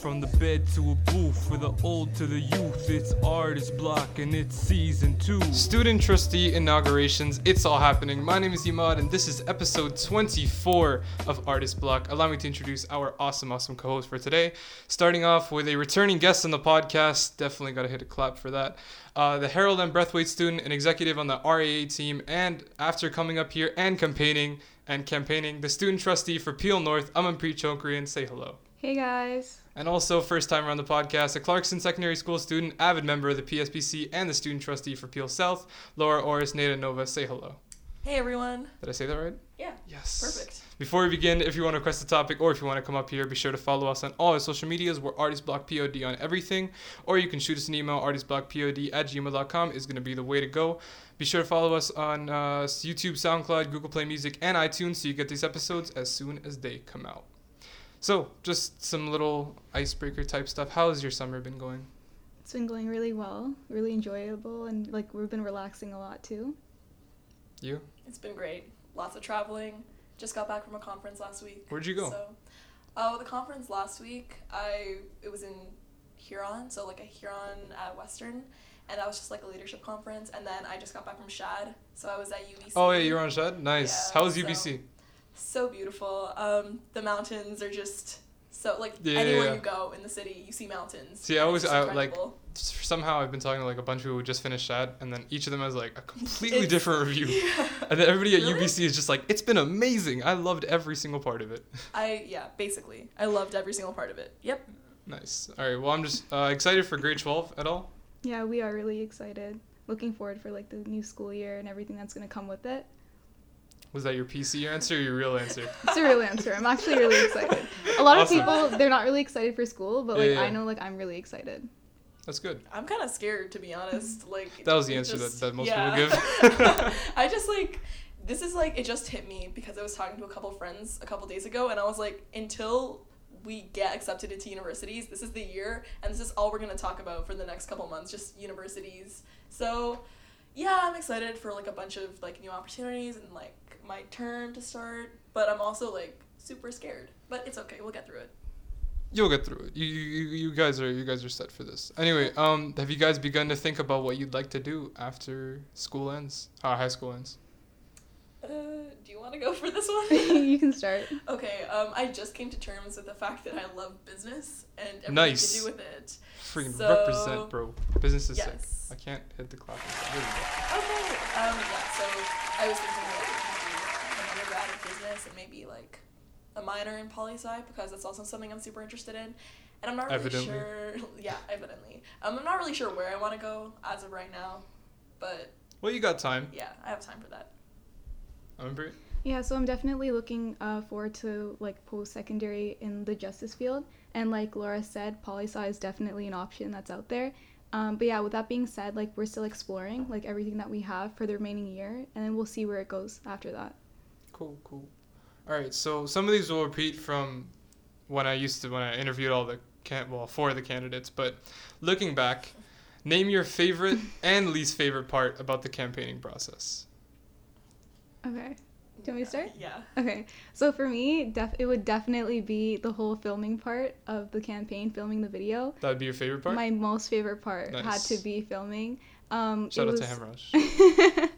From the bed to a booth, for the old to the youth, it's Artist Block and it's season two. Student trustee inaugurations, it's all happening. My name is Imad and this is episode 24 of Artist Block. Allow me to introduce our awesome, awesome co host for today. Starting off with a returning guest on the podcast, definitely got to hit a clap for that. Uh, the Harold and Brathwaite student and executive on the RAA team, and after coming up here and campaigning, and campaigning, the student trustee for Peel North, Amanpreet Chokrian. Say hello. Hey guys. And also, first time around the podcast, a Clarkson Secondary School student, avid member of the PSPC, and the student trustee for Peel South, Laura Oris Nada Nova. Say hello. Hey everyone. Did I say that right? Yeah. Yes. Perfect. Before we begin, if you want to request a topic or if you want to come up here, be sure to follow us on all our social medias. We're artistblockpod on everything. Or you can shoot us an email, artistblockpod at gmail.com is going to be the way to go. Be sure to follow us on uh, YouTube, SoundCloud, Google Play Music, and iTunes so you get these episodes as soon as they come out. So, just some little icebreaker type stuff. How has your summer been going? It's been going really well, really enjoyable, and like we've been relaxing a lot too. You? It's been great. Lots of traveling. Just got back from a conference last week. Where'd you go? So, oh, the conference last week, I it was in Huron, so like a Huron at Western, and that was just like a leadership conference. And then I just got back from Shad, so I was at UBC. Oh, yeah, you're on Shad? Nice. Yeah, How was UBC? So beautiful. Um, the mountains are just so like Yeah, anywhere yeah. you go in the city, you see mountains. See, I always- I, like. Somehow I've been talking to like a bunch of people who just finished that, and then each of them has like a completely It's- different review. Yeah. And then everybody at Really? UBC is just like, it's been amazing. I loved every single part of it. I yeah, basically, I loved every single part of it. Yep. nice. All right. Well, I'm just uh, excited for grade 12 at all. Yeah, we are really excited. Looking forward for like the new school year and everything that's gonna come with it. Was that your PC answer or your real answer? It's a real answer. I'm actually really excited. A lot Awesome. of people they're not really excited for school, but like Yeah, yeah. I know like I'm really excited. That's good. I'm kind of scared to be honest. Like That was the it answer that- just- that most yeah. people give. I just like this is like it just hit me because I was talking to a couple friends a couple days ago and I was like until we get accepted into universities, this is the year and this is all we're gonna talk about for the next couple months, just universities. So yeah, I'm excited for like a bunch of like new opportunities and like my turn to start, but I'm also like super scared. But it's okay, we'll get through it. You'll get through it. You, you, you guys are you guys are set for this. Anyway, um, have you guys begun to think about what you'd like to do after school ends? Uh, high school ends. Uh, do you want to go for this one? you can start. Okay, um, I just came to terms with the fact that I love business and everything Nice. to do with it. Freaking So- represent, bro. Business is Yes. sick. I can't hit the clap. There we go. Okay, um, yeah, so I was thinking like maybe an undergrad in business and maybe like a minor in poli sci because that's also something I'm super interested in. And I'm not really Evidently. sure. Yeah, evidently. Um, I'm not really sure where I want to go as of right now, but Well, you got time. yeah, I have time for that. Remember? Yeah, so I'm definitely looking uh, forward to like post secondary in the justice field, and like Laura said, poli sci is definitely an option that's out there. Um, but yeah, with that being said, like we're still exploring like everything that we have for the remaining year, and then we'll see where it goes after that. Cool, cool. All right, so some of these will repeat from when I used to when I interviewed all the can well four of the candidates. But looking back, name your favorite and least favorite part about the campaigning process. Okay. Do you want me to start? Yeah. Okay, so for me, def- it would definitely be the whole filming part of the campaign, filming the video. That would be your favorite part. My most favorite part had to be filming. Um, Shout out was- to Hamraj.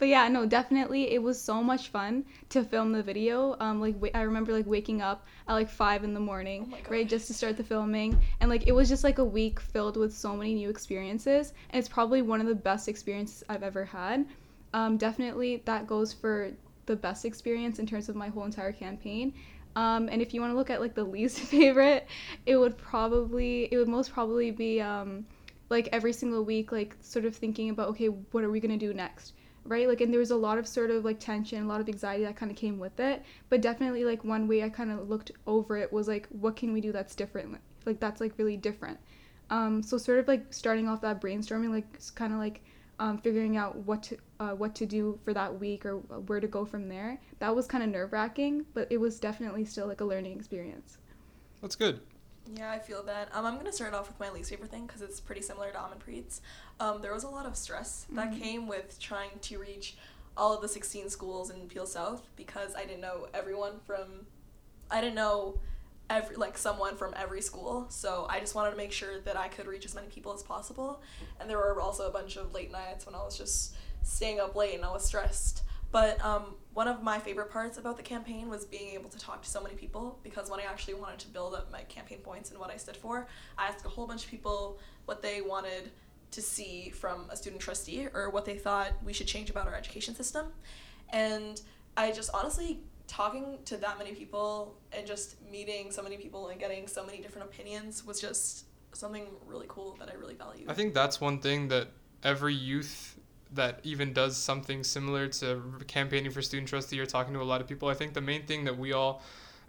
but yeah, no, definitely, it was so much fun to film the video. Um, like wa- I remember like waking up at like five in the morning, Oh right, just to start the filming, and like it was just like a week filled with so many new experiences, and it's probably one of the best experiences I've ever had. Um, definitely, that goes for the best experience in terms of my whole entire campaign. Um, and if you want to look at like the least favorite, it would probably it would most probably be um, like every single week like sort of thinking about okay what are we gonna do next right? Like and there was a lot of sort of like tension a lot of anxiety that kind of came with it. But definitely like one way i kind of looked over it was like what can we do that's different? Like that's like really different. Um, so sort of like starting off that brainstorming like kind of like um, figuring out what to uh, what to do for that week or where to go from there. That was kind of nerve wracking but it was definitely still like a learning experience. That's good. Yeah, I feel that. Um, I'm gonna start off with my least favorite thing because it's pretty similar to Amanpreet's. Um, there was a lot of stress that Mhm. came with trying to reach all of the 16 schools in Peel South because I didn't know everyone from, I didn't know every like someone from every school. So I just wanted to make sure that I could reach as many people as possible. And there were also a bunch of late nights when I was just staying up late and I was stressed. But um, one of my favorite parts about the campaign was being able to talk to so many people because when I actually wanted to build up my campaign points and what I stood for, I asked a whole bunch of people what they wanted to see from a student trustee or what they thought we should change about our education system. And I just honestly talking to that many people and just meeting so many people and getting so many different opinions was just something really cool that I really value. I think that's one thing that every youth that even does something similar to campaigning for student trustee or talking to a lot of people. I think the main thing that we all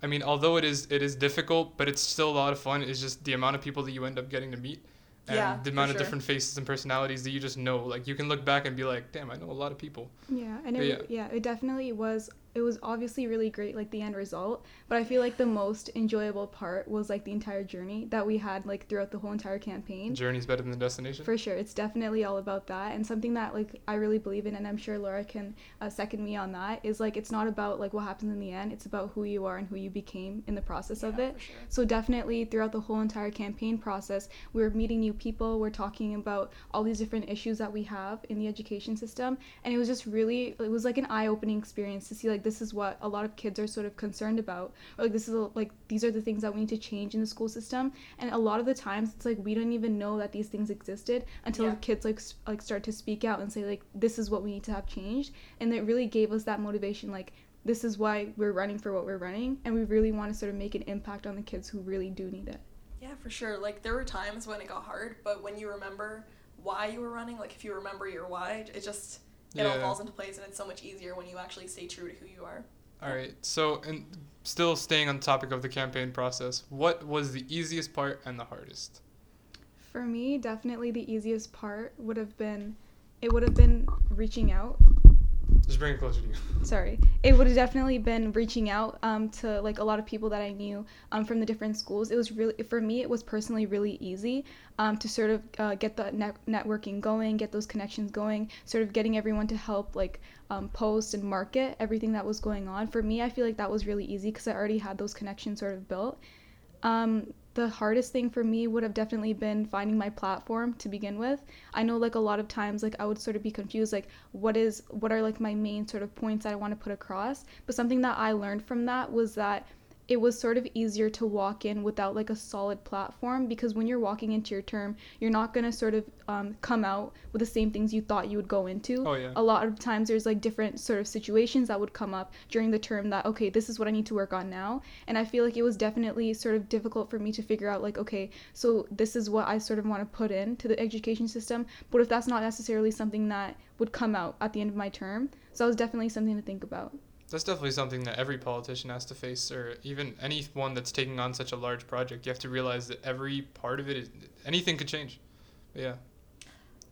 I mean, although it is it is difficult, but it's still a lot of fun. Is just the amount of people that you end up getting to meet, and Yeah, the amount of sure. different faces and personalities that you just know. Like you can look back and be like, "Damn, I know a lot of people." Yeah, and it, yeah. it definitely was. It was obviously really great, like the end result. But I feel like the most enjoyable part was like the entire journey that we had, like throughout the whole entire campaign. Journey's better than the destination. For sure, it's definitely all about that, and something that like I really believe in, and I'm sure Laura can uh, second me on that. Is like it's not about like what happens in the end; it's about who you are and who you became in the process of it. for sure. So definitely throughout the whole entire campaign process, we're meeting new people. We're talking about all these different issues that we have in the education system, and it was just really it was like an eye-opening experience to see like this is what a lot of kids are sort of concerned about, or like this is like these are the things that we need to change in the school system. And a lot of the times it's like we don't even know that these things existed until Yeah. the kids like like start to speak out and say like this is what we need to have changed, and it really gave us that motivation like this is why we're running for what we're running and we really want to sort of make an impact on the kids who really do need it Yeah, for sure. Like there were times when it got hard, but when you remember why you were running, like if you remember your why, it just it all falls into place and it's so much easier when you actually stay true to who you are. All right. So, and still staying on the topic of the campaign process, what was the easiest part and the hardest? for me definitely the easiest part would have been it would have been reaching out Just bring it closer to you. sorry. It would have definitely been reaching out um, to like a lot of people that i knew um, from the different schools. It was really for me it was personally really easy um, to sort of uh, get the net- networking going get those connections going sort of getting everyone to help like um, post and market everything that was going on. For me i feel like that was really easy because i already had those connections sort of built. Um, the hardest thing for me would have definitely been finding my platform to begin with. I know like a lot of times like I would sort of be confused like what is what are like my main sort of points that I want to put across. But something that I learned from that was that it was sort of easier to walk in without like a solid platform because when you're walking into your term, you're not gonna sort of um, come out with the same things you thought you would go into. Oh yeah. a lot of times there's like different sort of situations that would come up during the term that okay this is what i need to work on now. And i feel like it was definitely sort of difficult for me to figure out like okay so this is what i sort of want to put into the education system but if that's not necessarily something that would come out at the end of my term so that was definitely something to think about That's definitely something that every politician has to face, or even anyone that's taking on such a large project. You have to realize that every part of it is anything could change. But yeah.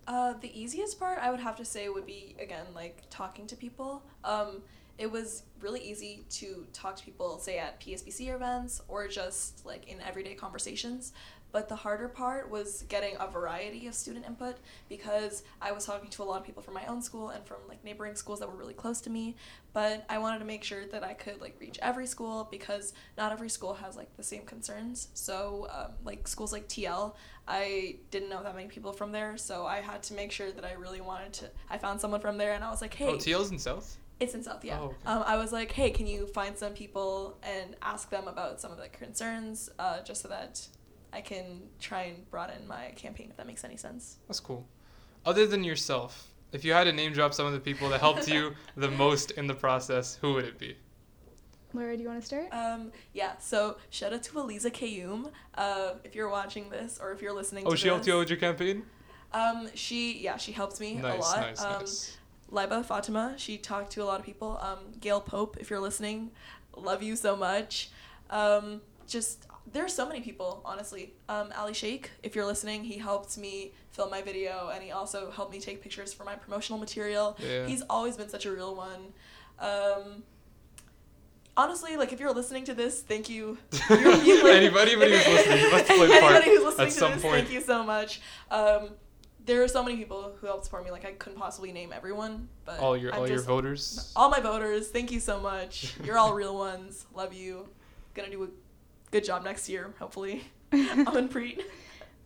Uh, the easiest part I would have to say would be again like talking to people. Um, it was really easy to talk to people, say at PSBC events or just like in everyday conversations. But the harder part was getting a variety of student input because I was talking to a lot of people from my own school and from like neighboring schools that were really close to me. But I wanted to make sure that I could like reach every school because not every school has like the same concerns. So um, like schools like TL, I didn't know that many people from there, so I had to make sure that I really wanted to. I found someone from there, and I was like, "Hey, Oh, TL's in South. it's in South, yeah." Oh, okay. um, I was like, "Hey, can you find some people and ask them about some of the concerns, uh, just so that I can try and broaden my campaign, if that makes any sense." That's cool. Other than yourself, if you had to name drop some of the people that helped you the most in the process, who would it be? laura do you want to start Um, yeah. So shout out to Eliza Kayum, uh, if you're watching this or if you're listening. Oh, to she helped this. you out with your campaign. Um, she yeah, she helped me a lot. nice, um, nice. Liba Fatima, she talked to a lot of people. Um, Gail Pope, if you're listening, love you so much. Um, just there's so many people, honestly. Um, Ali Sheikh, if you're listening, he helped me film my video, and he also helped me take pictures for my promotional material. Yeah. He's always been such a real one. Um, honestly, like if you're listening to this, thank you. You're- you, like- anybody, anybody who's listening, must play a part who's listening at to some this, point. thank you so much. Um, there are so many people who helped support me. Like I couldn't possibly name everyone, but all your I'm all your voters. all my voters. Thank you so much. You're all real ones. Love you. Gonna do a good job next year, hopefully. Amanpreet.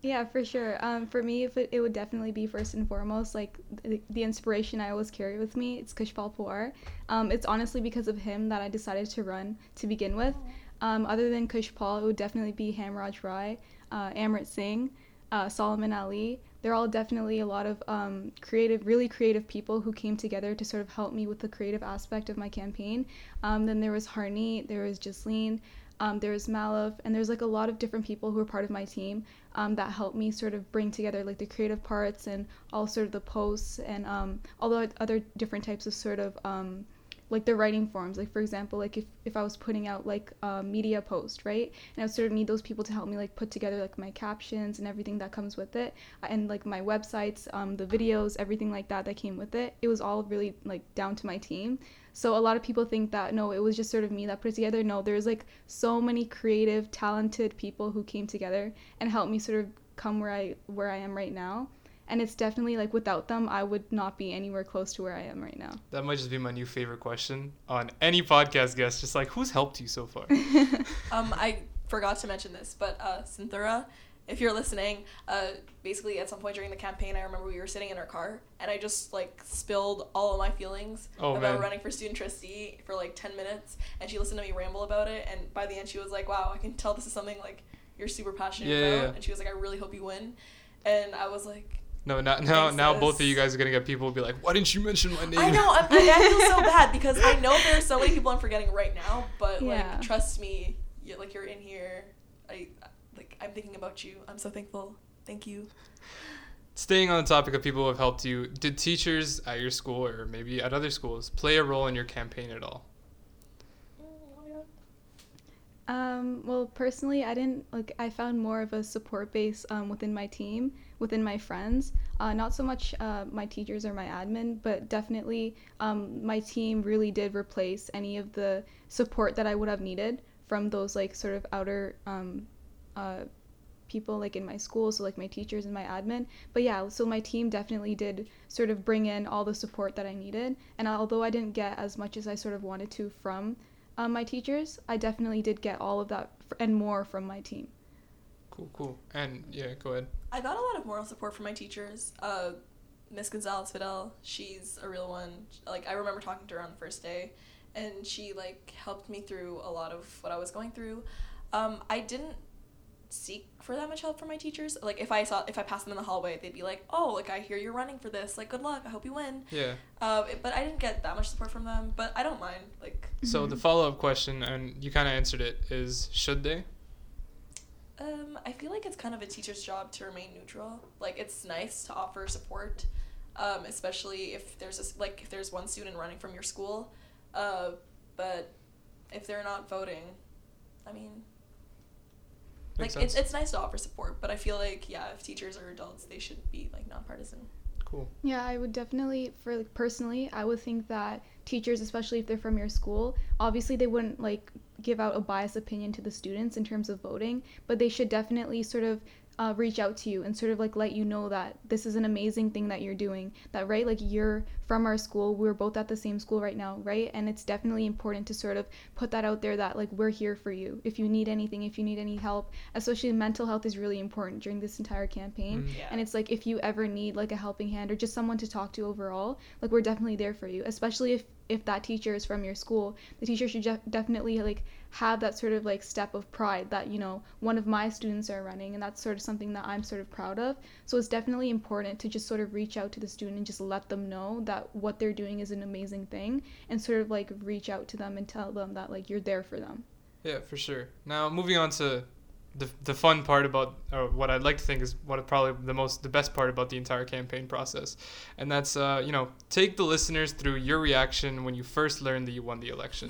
Yeah, for sure. Um, for me, if it, it would definitely be first and foremost like the, the inspiration I always carry with me. It's Kushpal Pawar. Um, it's honestly because of him that I decided to run to begin with. Um, other than Kushpal, it would definitely be Hamraj Rai, uh, Amrit Singh, uh, Solomon Ali. They're all definitely a lot of um, creative, really creative people who came together to sort of help me with the creative aspect of my campaign. Um, then there was Harney, there was Jasleen, um, there's Malav, and there's like a lot of different people who are part of my team um, that helped me sort of bring together like the creative parts and all sort of the posts and um, all the other different types of sort of um, like the writing forms like for example like if, if i was putting out like a media post right and i would sort of need those people to help me like put together like my captions and everything that comes with it and like my websites um, the videos everything like that that came with it it was all really like down to my team so a lot of people think that no, it was just sort of me that put it together. No, there's like so many creative, talented people who came together and helped me sort of come where I where I am right now. And it's definitely like without them, I would not be anywhere close to where I am right now. That might just be my new favorite question on any podcast guest. Just like, who's helped you so far? um, I forgot to mention this, but uh, Cynthia if you're listening, uh, basically at some point during the campaign, I remember we were sitting in our car and I just like spilled all of my feelings oh, about man. running for student trustee for like 10 minutes. And she listened to me ramble about it. And by the end, she was like, wow, I can tell this is something like you're super passionate Yeah, about. yeah. And she was like, I really hope you win. And I was like, No, now now, now sis. both of you guys are gonna get people who be like, why didn't you mention my name? I know, I'm, I, I feel so bad because I know there are so many people I'm forgetting right now, but Yeah. like, trust me, you're, like you're in here. I like I'm thinking about you. I'm so thankful. Thank you. Staying on the topic of people who have helped you, did teachers at your school or maybe at other schools play a role in your campaign at all? Um, well, personally, I didn't like. I found more of a support base um, within my team, within my friends. Uh, not so much uh, my teachers or my admin, but definitely um, my team really did replace any of the support that I would have needed from those like sort of outer um, uh, people like in my school, so like my teachers and my admin. But yeah, so my team definitely did sort of bring in all the support that I needed. And although I didn't get as much as I sort of wanted to from um, my teachers, I definitely did get all of that and more from my team. Cool, cool. And yeah, go ahead. I got a lot of moral support from my teachers. Uh, Miss Gonzalez Fidel, she's a real one. Like I remember talking to her on the first day, and she like helped me through a lot of what I was going through. Um, I didn't seek for that much help from my teachers. Like if I saw if I passed them in the hallway, they'd be like, "Oh, like I hear you're running for this. Like good luck. I hope you win." Yeah. Uh, but I didn't get that much support from them. But I don't mind. Like So the follow up question, and you kind of answered it, is should they? Um, I feel like it's kind of a teacher's job to remain neutral. Like it's nice to offer support, um, especially if there's a, like if there's one student running from your school, uh, but if they're not voting, I mean, Makes like it's it's nice to offer support, but I feel like yeah, if teachers are adults, they should be like nonpartisan. Cool. Yeah, I would definitely, for like personally, I would think that teachers, especially if they're from your school, obviously they wouldn't like give out a biased opinion to the students in terms of voting, but they should definitely sort of uh, reach out to you and sort of like let you know that this is an amazing thing that you're doing. That right, like you're from our school, we're both at the same school right now, right? And it's definitely important to sort of put that out there that like we're here for you if you need anything, if you need any help. Especially mental health is really important during this entire campaign. Mm. Yeah. And it's like if you ever need like a helping hand or just someone to talk to overall, like we're definitely there for you. Especially if if that teacher is from your school, the teacher should def- definitely like have that sort of like step of pride that you know one of my students are running, and that's sort of something that I'm sort of proud of. So it's definitely important to just sort of reach out to the student and just let them know that what they're doing is an amazing thing, and sort of like reach out to them and tell them that like you're there for them. Yeah, for sure. Now moving on to the the fun part about or what I'd like to think is what probably the most the best part about the entire campaign process, and that's uh, you know take the listeners through your reaction when you first learned that you won the election,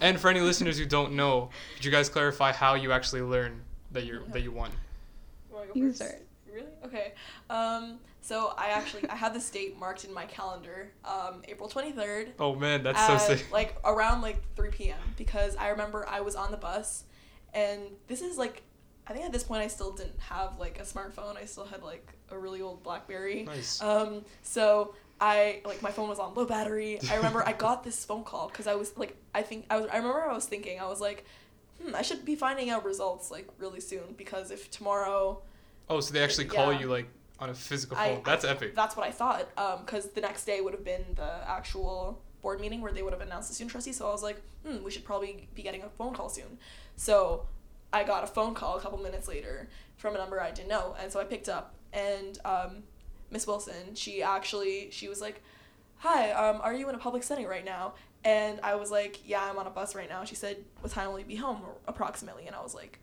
and for any listeners who don't know, could you guys clarify how you actually learned that you that you won? You start. Really? Okay. Um, so I actually I have this date marked in my calendar, um, April twenty third. Oh man, that's at, so sick. Like around like 3 p.m. because I remember I was on the bus, and this is like, I think at this point I still didn't have like a smartphone. I still had like a really old BlackBerry. Nice. Um, so I like my phone was on low battery. I remember I got this phone call because I was like, I think I was. I remember I was thinking I was like, hmm, I should be finding out results like really soon because if tomorrow Oh, so they actually call Yeah. you like on a physical I- phone. That's epic. That's what I thought. Because the next day would have been the actual board meeting where they would have announced the student trustee. So I was like, hmm, we should probably be getting a phone call soon. So I got a phone call a couple minutes later from a number I didn't know, and so I picked up. And um, Miss Wilson, she actually she was like, "Hi, um, are you in a public setting right now?" And I was like, "Yeah, I'm on a bus right now." She said, "What time will you be home approximately?" And I was like,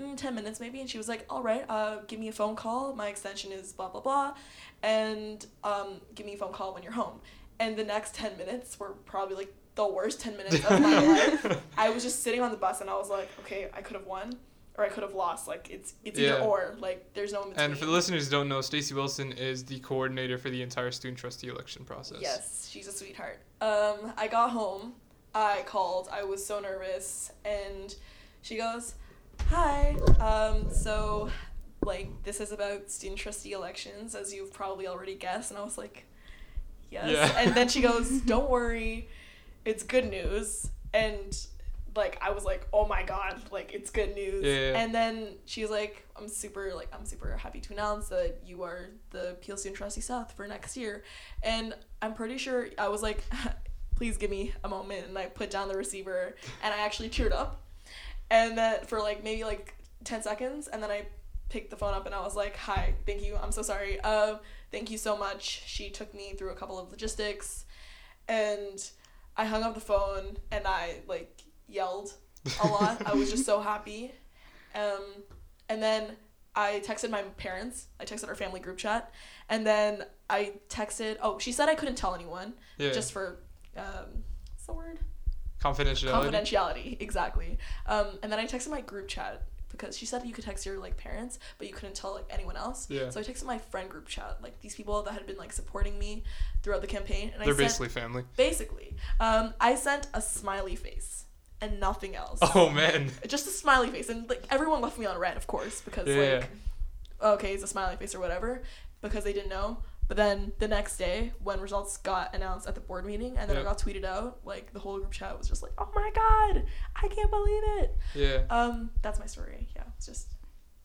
mm, 10 minutes maybe and she was like all right uh, give me a phone call my extension is blah blah blah and um, give me a phone call when you're home and the next 10 minutes were probably like the worst 10 minutes of my life. I was just sitting on the bus and i was like okay i could have won or i could have lost. Like it's it's either or. Like there's no in between And for the listeners who don't know, Stacey Wilson is the coordinator for the entire student trustee election process. Yes, she's a sweetheart. Um, I got home, I called, I was so nervous, and she goes, Hi, um, so, like, this is about student trustee elections, as you've probably already guessed, and I was like, Yes. Yeah. And then she goes, Don't worry, it's good news, and like I was like, oh my god, like it's good news. Yeah, yeah. And then she's like, I'm super like I'm super happy to announce that you are the Peel Student Trustee South for next year. And I'm pretty sure I was like, please give me a moment, and I put down the receiver, and I actually teared up, and then for like maybe like ten seconds, and then I picked the phone up and I was like, hi, thank you, I'm so sorry. Uh, thank you so much. She took me through a couple of logistics, and I hung up the phone and I like yelled a lot. I was just so happy. Um, and then I texted my parents. I texted our family group chat, and then I texted. Oh, she said I couldn't tell anyone, Yeah. just for um, what's the word? confidentiality. Confidentiality, exactly. Um, and then I texted my group chat because she said you could text your like parents, but you couldn't tell like anyone else. Yeah. So I texted my friend group chat, like these people that had been like supporting me throughout the campaign, and They're I sent basically family. basically, um, I sent a smiley face and nothing else. Oh man. Just a smiley face, and like everyone left me on red, of course, because Yeah. like, okay, it's a smiley face or whatever, because they didn't know. But then the next day, when results got announced at the board meeting, and then Yeah. it got tweeted out, like the whole group chat was just like, "Oh my god, I can't believe it." Yeah. Um, that's my story. Yeah, it's just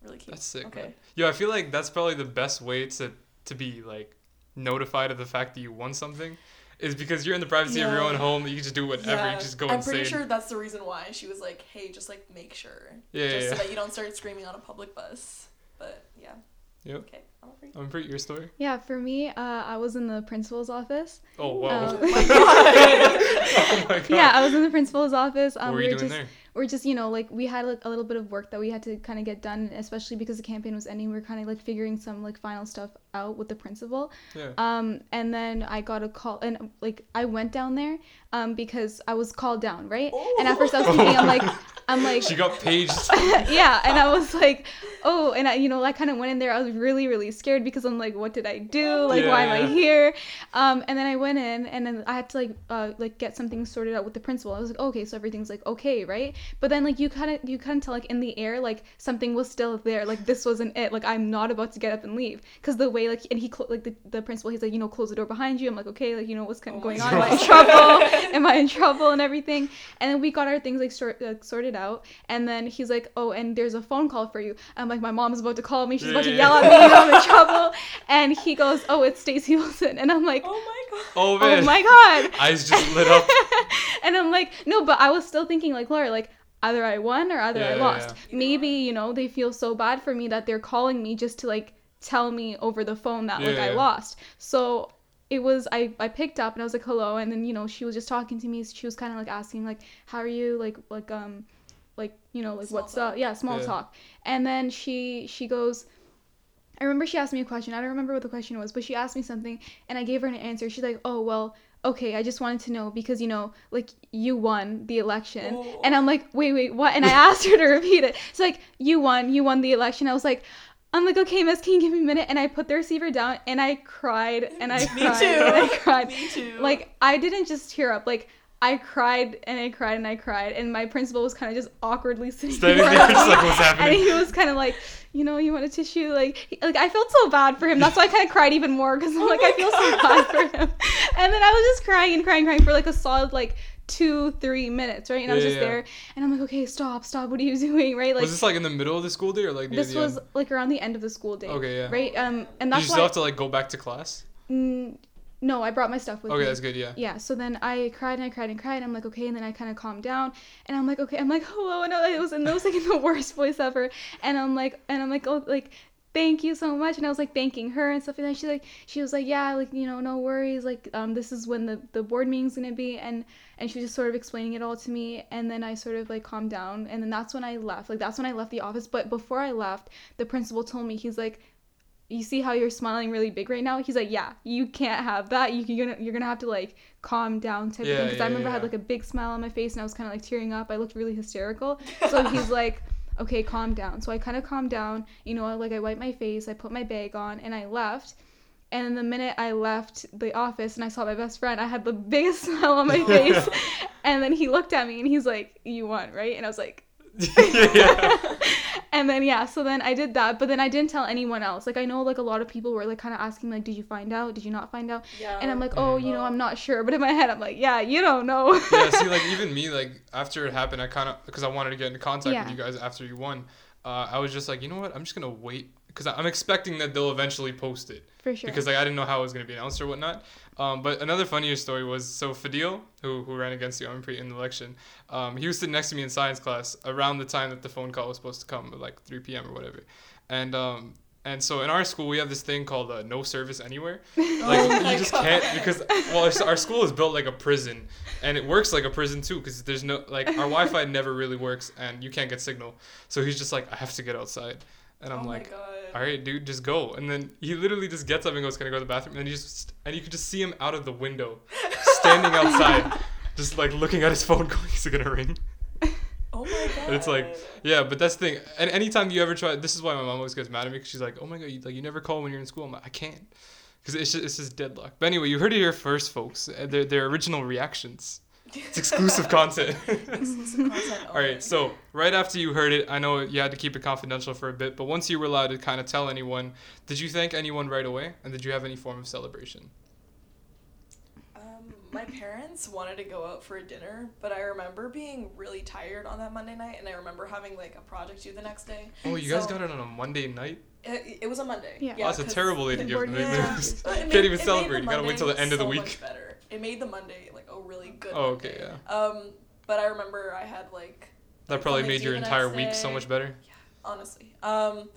really cute. That's sick. Okay. Man. Yo, I feel like that's probably the best way to to be like notified of the fact that you won something, is because you're in the privacy of your own home. You can just do whatever. You just go I'm insane. pretty sure that's the reason why she was like, "Hey, just like make sure, Yeah, just yeah, so yeah. that you don't start screaming on a public bus." But yeah. Yep. Okay. I'll free. I'm pretty your story. Yeah, for me, uh, I was in the principal's office. Oh wow. Um, oh my god. Yeah, I was in the principal's office. Um, what were we you were doing just, there? we're just you know like we had like, a little bit of work that we had to kind of get done, especially because the campaign was ending. We were kind of like figuring some like final stuff out with the principal. Yeah. Um, and then I got a call, and like I went down there, um, because I was called down, right? And at first I was thinking, I'm like, I'm like, She got paged. yeah, and I was like, oh, and I, you know, I kind of went in there. I was really, really scared because I'm like, what did I do? Like, why am I here? Um, and then I went in, and then I had to like, uh, like get something sorted out with the principal. I was like, okay, so everything's like okay, right? But then like you kind of, you kind of tell like in the air, like something was still there. Like this wasn't it. Like I'm not about to get up and leave because the way like, and he clo- like the, the principal, he's like, you know, close the door behind you. I'm like, okay, like you know what's kind Oh of my going on? Am I in trouble? Am I in trouble and everything? And then we got our things like sort, uh, sorted out, and then he's like, "Oh, and there's a phone call for you." I'm like, "My mom's about to call me. She's about to Yeah. yell at me. I'm in trouble." And he goes, "Oh, it's stacy Wilson," and I'm like, oh my god. Oh man. "Oh my god!" Eyes just lit up. and I'm like, "No," but I was still thinking like, Laura, like. Either I won or either Yeah, I yeah, lost. yeah. Maybe, you know, they feel so bad for me that they're calling me just to like tell me over the phone that like Yeah, I lost. So it was I, I picked up and I was like hello and then you know she was just talking to me. She was kind of like asking like how are you? Like like um like you know like Small what's up? yeah small Yeah. talk. And then she she goes I remember she asked me a question. I don't remember what the question was but she asked me something and I gave her an answer. She's like oh well okay I just wanted to know because you know like you won the election. Oh. and I'm like wait wait what? And I asked her to repeat it. It's like you won you won the election. I was like I'm like, okay, miss, can you give me a minute? And I put the receiver down and I cried and I cried too. and I cried. Me too. Like, I didn't just tear up. Like, I cried and I cried and I cried. And my principal was kind of just awkwardly sitting Standing there. there, like, what's And he was kind of like, you know, you want a tissue? Like, he- like I felt so bad for him. That's why I kind of cried even more because I'm Oh like, I feel so bad for him. And then I was just crying and crying, crying for like a solid like two, three minutes, right? And I was just yeah. there, and I'm like, okay, stop, stop. What are you doing, right? Like was this like in the middle of the school day or like this was end? like around the end of the school day. Okay, yeah. Right. Um, and Did that's you why. still have to like go back to class? Mm, no, I brought my stuff with Okay, me. that's good. Yeah. Yeah, so then I cried and I cried and cried. And I'm like, okay, and then I kind of calmed down, and I'm like, okay, I'm like, hello, and it was, and it was like in the worst voice ever, and I'm like, and I'm like, oh, like, thank you so much, and I was like thanking her and stuff, and then she like, she was like, yeah, like, you know, no worries, like, um, this is when the the board meeting's gonna be, and and she was just sort of explaining it all to me, and then I sort of like calmed down, and then that's when I left, like, that's when I left the office, but before I left, the principal told me, he's like you see how you're smiling really big right now? He's like yeah you can't have that. You, you're gonna you're gonna have to like calm down type Yeah, thing. Because yeah, i remember i had like a big smile on my face and i was kind of like tearing up. I looked really hysterical. So he's like okay calm down so i kind of calmed down you know like i wiped my face i put my bag on and i left and the minute I left the office and I saw my best friend, I had the biggest smile on my face. and then he looked at me and he's like, "You won, right?" And I was like, yeah. And then yeah, so then I did that, but then I didn't tell anyone else. Like I know like a lot of people were like kind of asking like, "Did you find out? Did you not find out?" Yeah. And I'm like, "Oh, you know, I'm not sure." But in my head, I'm like, "Yeah, you don't know." yeah, see, like even me, like after it happened, I kind of because I wanted to get into contact Yeah. with you guys after you won. Uh, I was just like, you know what? I'm just gonna wait because I'm expecting that they'll eventually post it For sure. because like I didn't know how it was gonna be announced or whatnot. Um, but another funnier story was so Fadil, who who ran against you, Amanpreet in the election, um, he was sitting next to me in science class around the time that the phone call was supposed to come, at like 3 p.m. or whatever, and um. And so in our school we have this thing called uh, no service anywhere. Like Oh you just God. can't because well our, our school is built like a prison, and it works like a prison too because there's no like our Wi-Fi never really works and you can't get signal. So he's just like I have to get outside, and I'm oh like my god. All right, dude, just go. And then he literally just gets up and goes, "Can I go to the bathroom?" And he just and you could just see him out of the window, standing outside, just like looking at his phone, going, "Is it gonna ring?" Oh my god. It's like, yeah, but that's the thing. And anytime you ever try, this is why my mom always gets mad at me because she's like, "Oh my god, you, like you never call when you're in school." I'm like, I can't, because it's just, it's just deadlock. But anyway, you heard it here first, folks. Uh, Their their original reactions. It's exclusive content. Exclusive content All right, so right after you heard it, I know you had to keep it confidential for a bit, but once you were allowed to kind of tell anyone, did you thank anyone right away? And did you have any form of celebration? Um, my parents wanted to go out for a dinner, but I remember being really tired on that Monday night, and I remember having like a project due the next day. Oh, you guys got it on a Monday night? It, it was a Monday. Yeah. oh, that's a 'cause terrible day to the give board them. meeting They is- But it Can't even it celebrate. You gotta wait till the Monday end of the week. much better. It made the Monday like a really good. Oh, okay, Monday. yeah. Um, but I remember I had like That probably made your entire week so much better. Yeah, honestly. Um,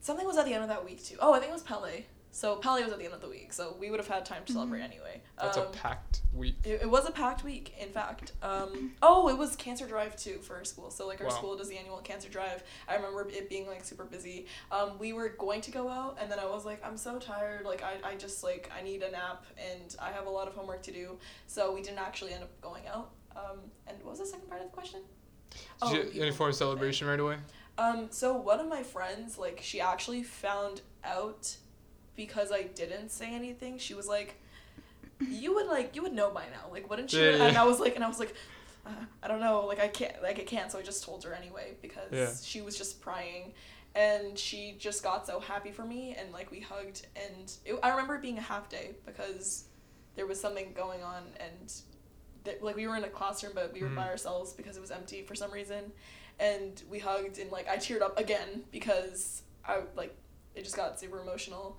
something was at the end of that week too. Oh, I think it was Pele. So Pele was at the end of the week, so we would have had time to celebrate anyway. That's um, a packed week. It, it was a packed week, in fact. Um, oh, it was cancer drive too for our school. So like our Wow. school does the annual cancer drive. I remember it being like super busy. Um, we were going to go out, and then I was like, I'm so tired. Like I, I just like I need a nap, and I have a lot of homework to do. So we didn't actually end up going out. Um, and what was the second part of the question? Did you people any form of birthday. celebration right away? Um, so one of my friends, like, she actually found out because I didn't say anything. She was like, "You would like, you would know by now, like, wouldn't you?" Yeah, yeah, And. I was like, and I was like, uh, I don't know, like, I can't, like, I can't. So I just told her anyway because Yeah. she was just prying, and she just got so happy for me, and like we hugged, and it, I remember it being a half day because there was something going on, and th- like we were in a classroom, but we were by Mhm. ourselves because it was empty for some reason and we hugged and like I teared up again because I like it just got super emotional.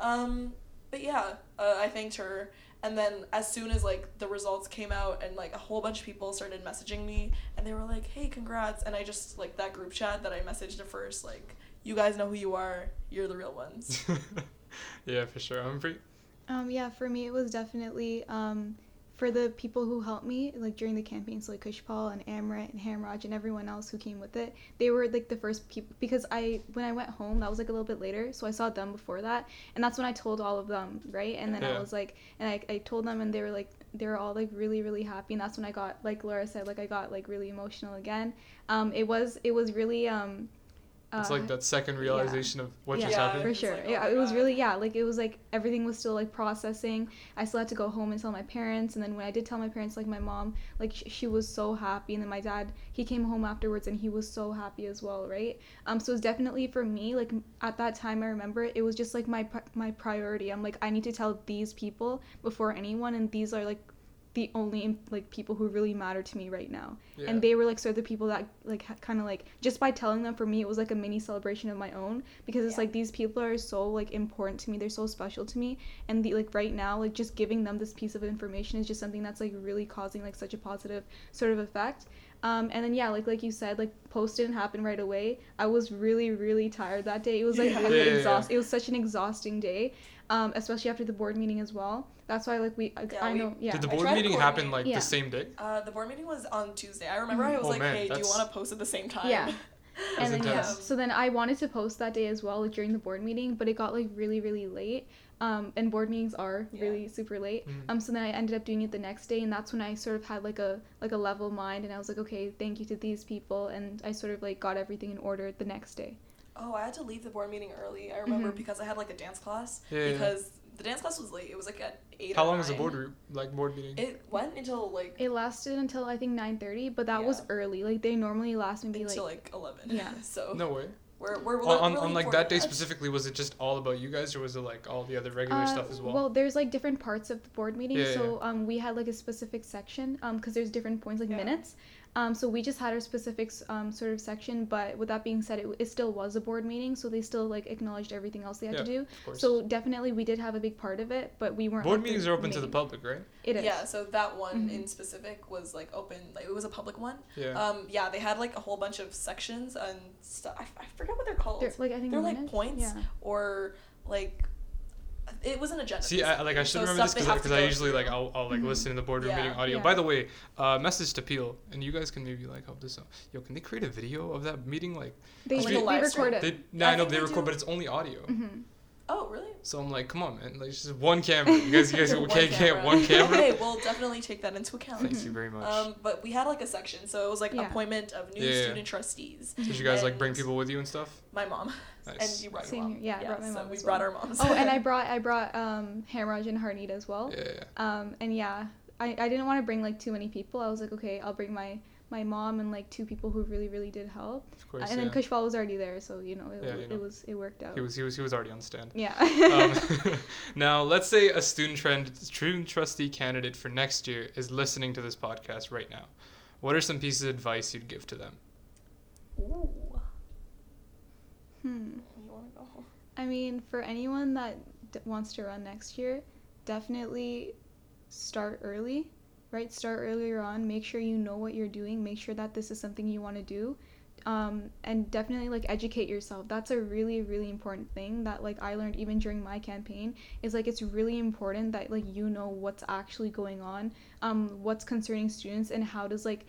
Um, but yeah, uh, I thanked her, and then as soon as like the results came out and like a whole bunch of people started messaging me and they were like, "Hey, congrats!" and I just like that group chat that I messaged at first, like, "You guys know who you are. You're the real ones." yeah, for sure. I'm pretty. Um, yeah, for me it was definitely um, for the people who helped me like during the campaign, so like Kushpal and Amrit and Hamraj and everyone else who came with it. They were like the first people because I when I went home that was like a little bit later, so I saw them before that, and that's when I told all of them, right? And then Yeah. I was like, and I, I told them, and they were like they were all like really really happy, and that's when I got like Laura said like I got like really emotional again. Um, it was it was really um. It's uh, like that second realization of what yeah, just Yeah. happened. for sure. like, oh yeah, it was really yeah, like it was like everything was still like processing. I still had to go home and tell my parents, and then when I did tell my parents, like my mom, like sh- she was so happy, and then my dad, he came home afterwards, and he was so happy as well, right? Um, so it's definitely for me, like at that time, I remember it was just like my pri- my priority. I'm like I need to tell these people before anyone, and these are like the only like people who really matter to me right now Yeah. and they were like sort of the people that like kind of like just by telling them for me it was like a mini celebration of my own because it's Yeah. like these people are so like important to me they're so special to me and the like right now like just giving them this piece of information is just something that's like really causing like such a positive sort of effect um, and then yeah like like you said like post didn't happen right away i was really really tired that day it was like Yeah. really Yeah, yeah, yeah. exhausting it was such an exhausting day um, especially after the board meeting as well that's why like we I, Yeah, I we- know yeah Did the board meeting happen like Yeah. the same day? Uh, the board meeting was on Tuesday. I remember I was Oh, like, man, "Hey, do you want to post at the same time?" Yeah. And then yeah, so then I wanted to post that day as well, like during the board meeting, but it got like really really late. Um, and board meetings are Yeah. really super late. Mhm. Um, so then I ended up doing it the next day, and that's when I sort of had like a like a level mind, and I was like, okay, thank you to these people, and I sort of like got everything in order the next day. Oh, I had to leave the board meeting early. I remember Mhm. because I had like a dance class. Yeah, yeah. Because the dance class was late. It was like at eight. How or long was the board re- like board meeting? It went until like It lasted until I think nine thirty, but that was early. Like they normally last maybe until like like eleven. Yeah. so no way. we're we're on, on, really on like that day to specifically, was it just all about you guys, or was it like all the other regular Uh, stuff as well? Well, there's like different parts of the board meeting. Yeah, so um, we had like a specific section um, because there's different points like Yeah. minutes. Um, so we just had our specific um, sort of section. But with that being said, it, it still was a board meeting, so they still like acknowledged everything else they had to do. So definitely we did have a big part of it, but we weren't. board like, meetings are open to the public, right? It is. Yeah, so that one Mhm. in specific was like open, like it was a public one. Yeah. Um, yeah, they had like a whole bunch of sections and stuff. I, I forget what they're called. They're, like I think They're like minutes? points Yeah. or like it was an agenda. See, I, like I should So remember this because have I go usually like. I'll, I'll like Mhm. listen to the boardroom Yeah. meeting audio. Yeah. By the way, uh, message to Peel, and you guys can maybe like help this out. Yo, can they create a video of that meeting? Like, They, Like they, a live stream? record it. they, nah, I I know they they record, do. but it's only audio. hmm Oh, really? So I'm like, come on, man, like it's just one camera. You guys, you guys One can't get camera. one camera. okay, we'll definitely take that into account. Thank you very much. Um, but we had like a section, so it was like Yeah. appointment of new Yeah, yeah. student trustees. Did you guys like bring people with you and stuff? My mom, Nice. and you brought Same your mom. here. Yeah, I brought my so mom we as brought well. our moms. Oh, and I brought I brought um Hamraj and Harnita as well. Yeah, yeah. Um, and yeah, I, I didn't want to bring like too many people. I was like, okay, I'll bring my my mom and like two people who really really did help. Of course. and then yeah. Kushpal was already there, so you know it, Yeah, you know. it was it worked out. He was he was he was already on stand. yeah. um, now, let's say a student trend, student trustee candidate for next year is listening to this podcast right now. What are some pieces of advice you'd give to them? Ooh, hmm. you wanna go? I mean, for anyone that d- wants to run next year, definitely start early, right? Start earlier on. Make sure you know what you're doing. Make sure that this is something you want to do. Um, and definitely like educate yourself. That's a really, really important thing that like I learned even during my campaign is like it's really important that like you know what's actually going on, um, what's concerning students and how does like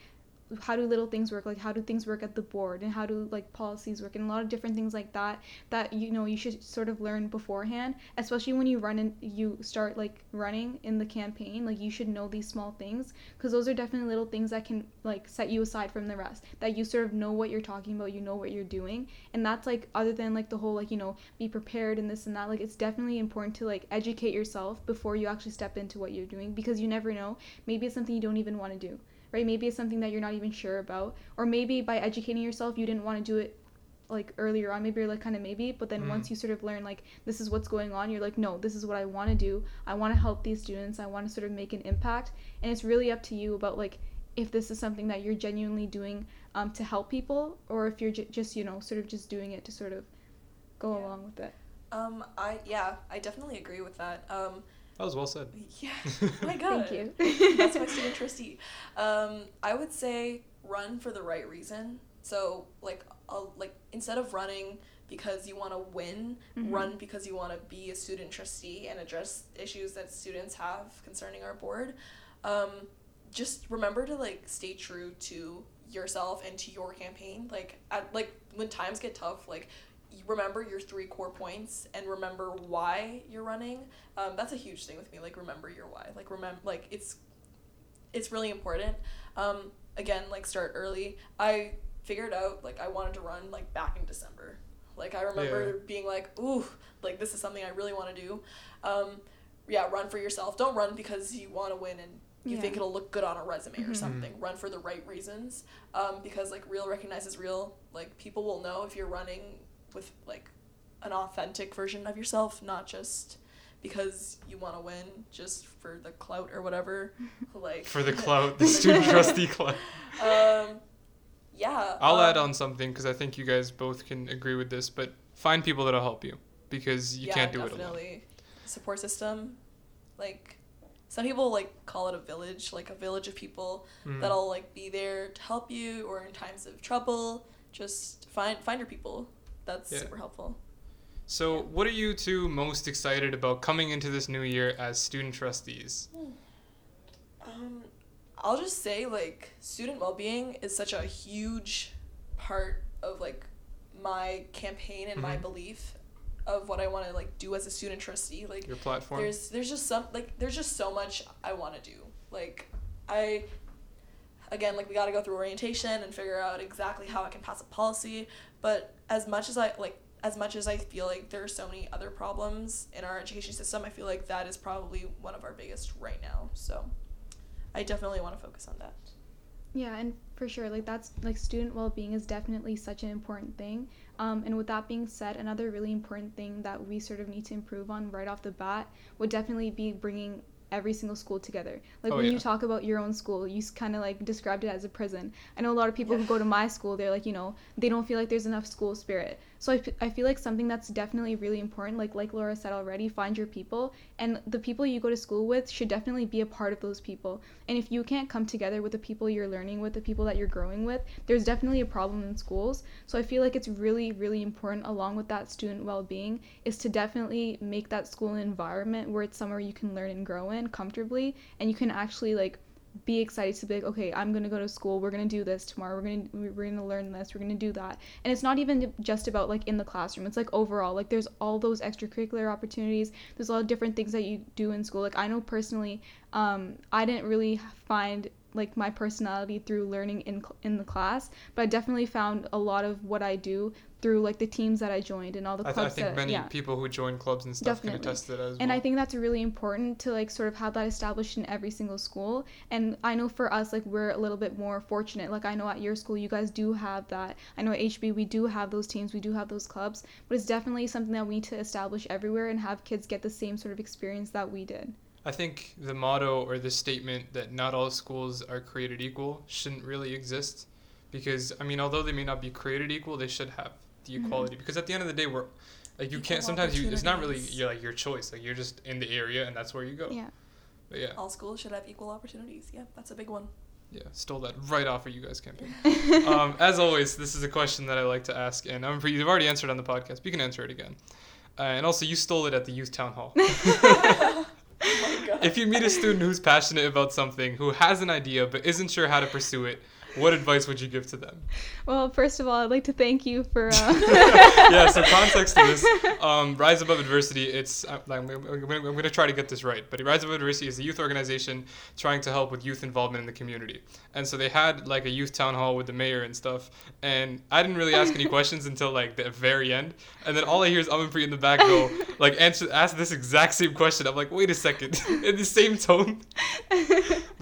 how do little things work? Like how do things work at the board? And how do like policies work? And a lot of different things like that that you know you should sort of learn beforehand especially when you run and you start like running in the campaign like you should know these small things because those are definitely little things that can like set you aside from the rest that you sort of know what you're talking about you know what you're doing. And that's like other than like the whole like you know be prepared and this and that like it's definitely important to like educate yourself before you actually step into what you're doing because you never know. Maybe it's something you don't even want to do right? Maybe it's something that you're not even sure about. Or maybe by educating yourself you didn't want to do it like earlier on. Maybe you're like kind of maybe but then Mm. once you sort of learn like this is what's going on you're like no this is what i want to do. I want to help these students. I want to sort of make an impact. And it's really up to you about like if this is something that you're genuinely doing um, to help people or if you're j- just you know sort of just doing it to sort of go Yeah. along with it. Um, I yeah, I definitely agree with that. Um, That was well said. yeah, my God, thank you that's my student trustee. Um, I would say run for the right reason. So like, uh, like instead of running because you want to win, Mhm. run because you want to be a student trustee and address issues that students have concerning our board. Um, just remember to like stay true to yourself and to your campaign. Like at like when times get tough, like you remember your three core points and remember why you're running. Um, that's a huge thing with me. Like remember your why. Like remember like it's it's really important. Um, again, like start early. I figured out like I wanted to run like back in December. Like I remember Yeah. being like, ooh, like this is something I really want to do. Um, yeah, run for yourself. Don't run because you want to win and you Yeah. think it'll look good on a resume or Mhm. something. Run for the right reasons. Um, because like real recognizes real. Like people will know if you're running with like an authentic version of yourself, not just because you want to win just for the clout or whatever. Like For the clout, the student trustee clout. Um, yeah. I'll um, add on something because I think you guys both can agree with this, but find people that'll help you because you yeah, can't do it alone. definitely. Support system, like some people like call it a village, like a village of people Mm. that'll like be there to help you or in times of trouble. Just find find your people. That's Yeah. super helpful. So, what are you two most excited about coming into this new year as student trustees? Um, I'll just say like student well being is such a huge part of like my campaign and my Mhm. belief of what I want to like do as a student trustee. Like Your platform? there's there's just some like there's just so much I want to do. Like I again like we got to go through orientation and figure out exactly how I can pass a policy, but as much as I like as much as I feel like there are so many other problems in our education system, I feel like that is probably one of our biggest right now. So I definitely want to focus on that. Yeah, and for sure, like that's like student well being is definitely such an important thing. Um, and with that being said, another really important thing that we sort of need to improve on right off the bat would definitely be bringing every single school together. Like Oh, when yeah. you talk about your own school, you kind of like described it as a prison. I know a lot of people who go to my school, they're like, you know, they don't feel like there's enough school spirit. So I, feel like something that's definitely really important, like like Laura said already, find your people, and the people you go to school with should definitely be a part of those people. And if you can't come together with the people you're learning with, the people that you're growing with, there's definitely a problem in schools. So I feel like it's really, really important, along with that student well being, is to definitely make that school an environment where it's somewhere you can learn and grow in comfortably, and you can actually like be excited to be like, okay, I'm gonna go to school. We're gonna do this tomorrow. We're gonna we're gonna learn this. We're gonna do that. And it's not even just about like in the classroom. It's like overall. Like there's all those extracurricular opportunities. There's a lot of different things that you do in school. Like I know personally, um, I didn't really find like my personality through learning in cl- in the class, but I definitely found a lot of what I do through like the teams that I joined and all the I, th- clubs I think that many yeah. people who join clubs and stuff Definitely. can attest to that as And well. I think that's really important to like sort of have that established in every single school. And I know for us, like we're a little bit more fortunate. Like I know at your school, you guys do have that. I know at HB, we do have those teams, we do have those clubs. But it's definitely something that we need to establish everywhere and have kids get the same sort of experience that we did. I think the motto or the statement that not all schools are created equal shouldn't really exist because I mean although they may not be created equal they should have the Mhm. equality because at the end of the day we're like you Equal can't sometimes you it's not really you're like your choice like you're just in the area and that's where you go Yeah. but yeah All schools should have equal opportunities. Yeah, that's a big one. yeah stole that right off of you guys campaign um, as always this is a question that I like to ask and I'm pretty you've already answered on the podcast but you can answer it again uh, and also you stole it at the youth town hall my god. if you meet a student who's passionate about something, who has an idea but isn't sure how to pursue it, what advice would you give to them? Well, first of all, I'd like to thank you for. Uh... yeah, so context to this, um, Rise Above Adversity, it's, uh, I'm, I'm, I'm going to try to get this right, but Rise Above Adversity is a youth organization trying to help with youth involvement in the community. And so they had like a youth town hall with the mayor and stuff, and I didn't really ask any questions until like the very end. And then all I hear is Amanpreet in the back go, like, answer, ask this exact same question. I'm like, wait a second, in the same tone.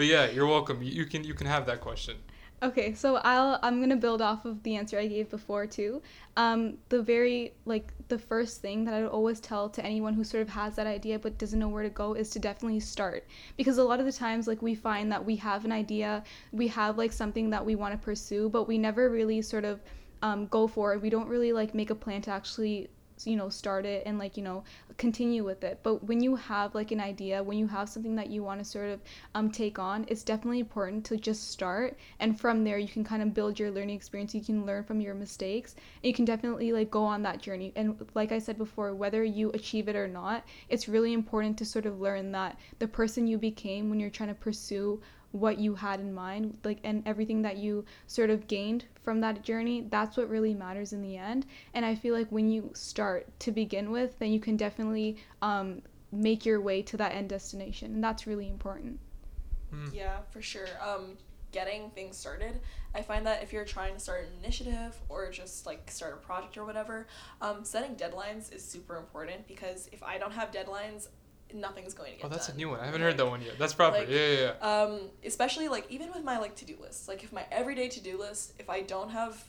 But yeah, you're welcome. You, you can you can have that question. Okay, so I'll I'm gonna build off of the answer I gave before too. Um, the very like the first thing that I would always tell to anyone who sort of has that idea but doesn't know where to go is to definitely start because a lot of the times like we find that we have an idea, we have like something that we want to pursue, but we never really sort of um, go for it. We don't really like make a plan to actually you know start it and like you know continue with it. But when you have like an idea when you have something that you want to sort of um, take on it's definitely important to just start. And from there you can kind of build your learning experience. You can learn from your mistakes. You can definitely like go on that journey. And like i said before whether you achieve it or not it's really important to sort of learn that the person you became when you're trying to pursue what you had in mind like and everything that you sort of gained from that journey that's what really matters in the end and i feel like when you start to begin with then you can definitely um, make your way to that end destination and that's really important Yeah, for sure. Um, getting things started. I find that if you're trying to start an initiative or just like start a project or whatever, um, setting deadlines is super important because if I don't have deadlines, nothing's going to get Oh, that's a new one. I haven't heard that one yet. That's proper. like, yeah, yeah, yeah. Um, especially like even with my like to do list, like if my everyday to do list, if I don't have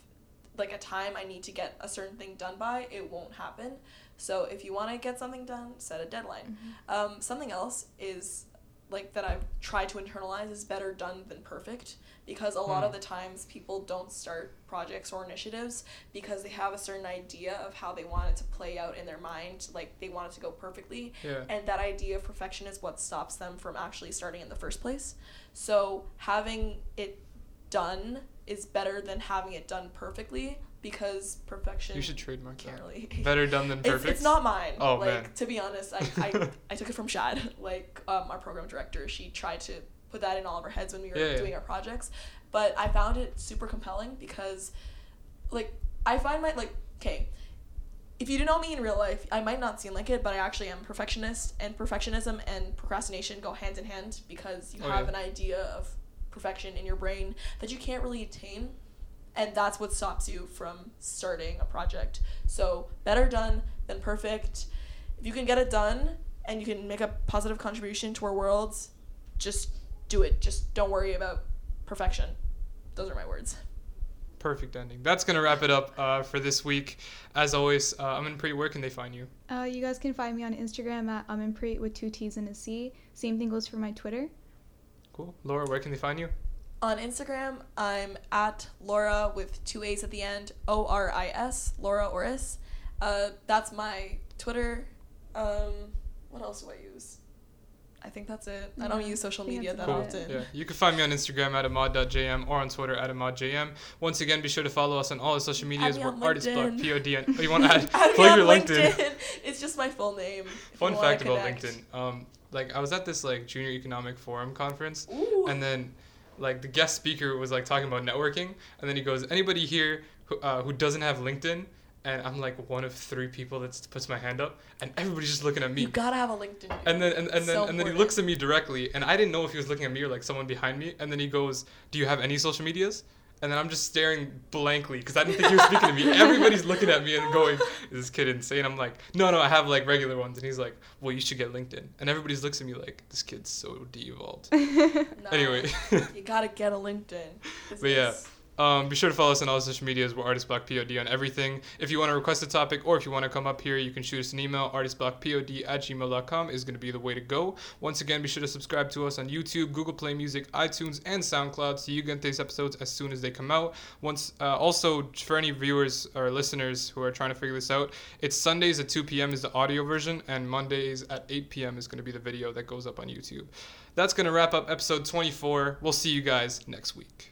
like a time I need to get a certain thing done by, it won't happen. So if you want to get something done, set a deadline. Um, something else is like that I've tried to internalize is better done than perfect because a lot Hmm. of the times people don't start projects or initiatives because they have a certain idea of how they want it to play out in their mind like they want it to go perfectly Yeah. and that idea of perfection is what stops them from actually starting in the first place so having it done is better than having it done perfectly because perfection You should trademark can't that. really Better done than it's, perfect. it's not mine. Oh, like man. to be honest, I, I, I took it from Shad. Like um, our program director, she tried to put that in all of our heads when we were Yeah, yeah. doing our projects. But I found it super compelling because, like, I find my like okay. If you do know me in real life, I might not seem like it, but I actually am perfectionist, and perfectionism and procrastination go hand in hand because you Oh, have yeah. an idea of perfection in your brain that you can't really attain and that's what stops you from starting a project. So better done than perfect. If you can get it done and you can make a positive contribution to our worlds, just do it. Just don't worry about perfection. Those are my words. Perfect ending. That's gonna wrap it up uh, for this week. As always, uh, Amanpreet. Where can they find you? Uh, you guys can find me on Instagram at umimpre with two T's and a C. Same thing goes for my Twitter. Cool. Laura, where can they find you? On Instagram, I'm at Laura with two A's at the end, O R I S, Laura Oris. Uh, that's my Twitter. Um, what else do I use? I think that's it. I don't use social media that about often. Yeah, you can find me on Instagram at amad.jm or on Twitter at amadjm. Once again, be sure to follow us on all the social medias. me We're on Artist Block, LinkedIn. P-O-D, and oh, you want to add, Add plug your LinkedIn. It's just my full name. Fun fact about. LinkedIn. Um, like I was at this like junior economic forum conference, Ooh. and then like the guest speaker was like talking about networking, and then he goes, "Anybody here who, uh, who doesn't have LinkedIn?" And I'm like one of three people that puts my hand up, and everybody's just looking at me. you gotta have a LinkedIn. And then and, and then So and then he looks at me directly, and I didn't know if he was looking at me or like someone behind me. And then he goes, "Do you have any social medias?" And then I'm just staring blankly because I didn't think he was speaking to me. Everybody's looking at me and going, "Is this kid insane?" I'm like, "No, no, I have like regular ones." And he's like, "Well, you should get LinkedIn." And everybody looks at me like, "This kid's so de-evolved." Anyway. you gotta get a LinkedIn. But yeah. Business. Um, be sure to follow us on all social medias. We're Artist Block POD on everything. If you want to request a topic or if you want to come up here, you can shoot us an email. Artistblockpod at gmail.com is going to be the way to go. Once again, be sure to subscribe to us on YouTube, Google Play Music, iTunes, and SoundCloud so you get these episodes as soon as they come out. Once, uh, also, for any viewers or listeners who are trying to figure this out, it's Sundays at 2 p.m. is the audio version, and Mondays at 8 p.m. is going to be the video that goes up on YouTube. That's going to wrap up episode 24. We'll see you guys next week.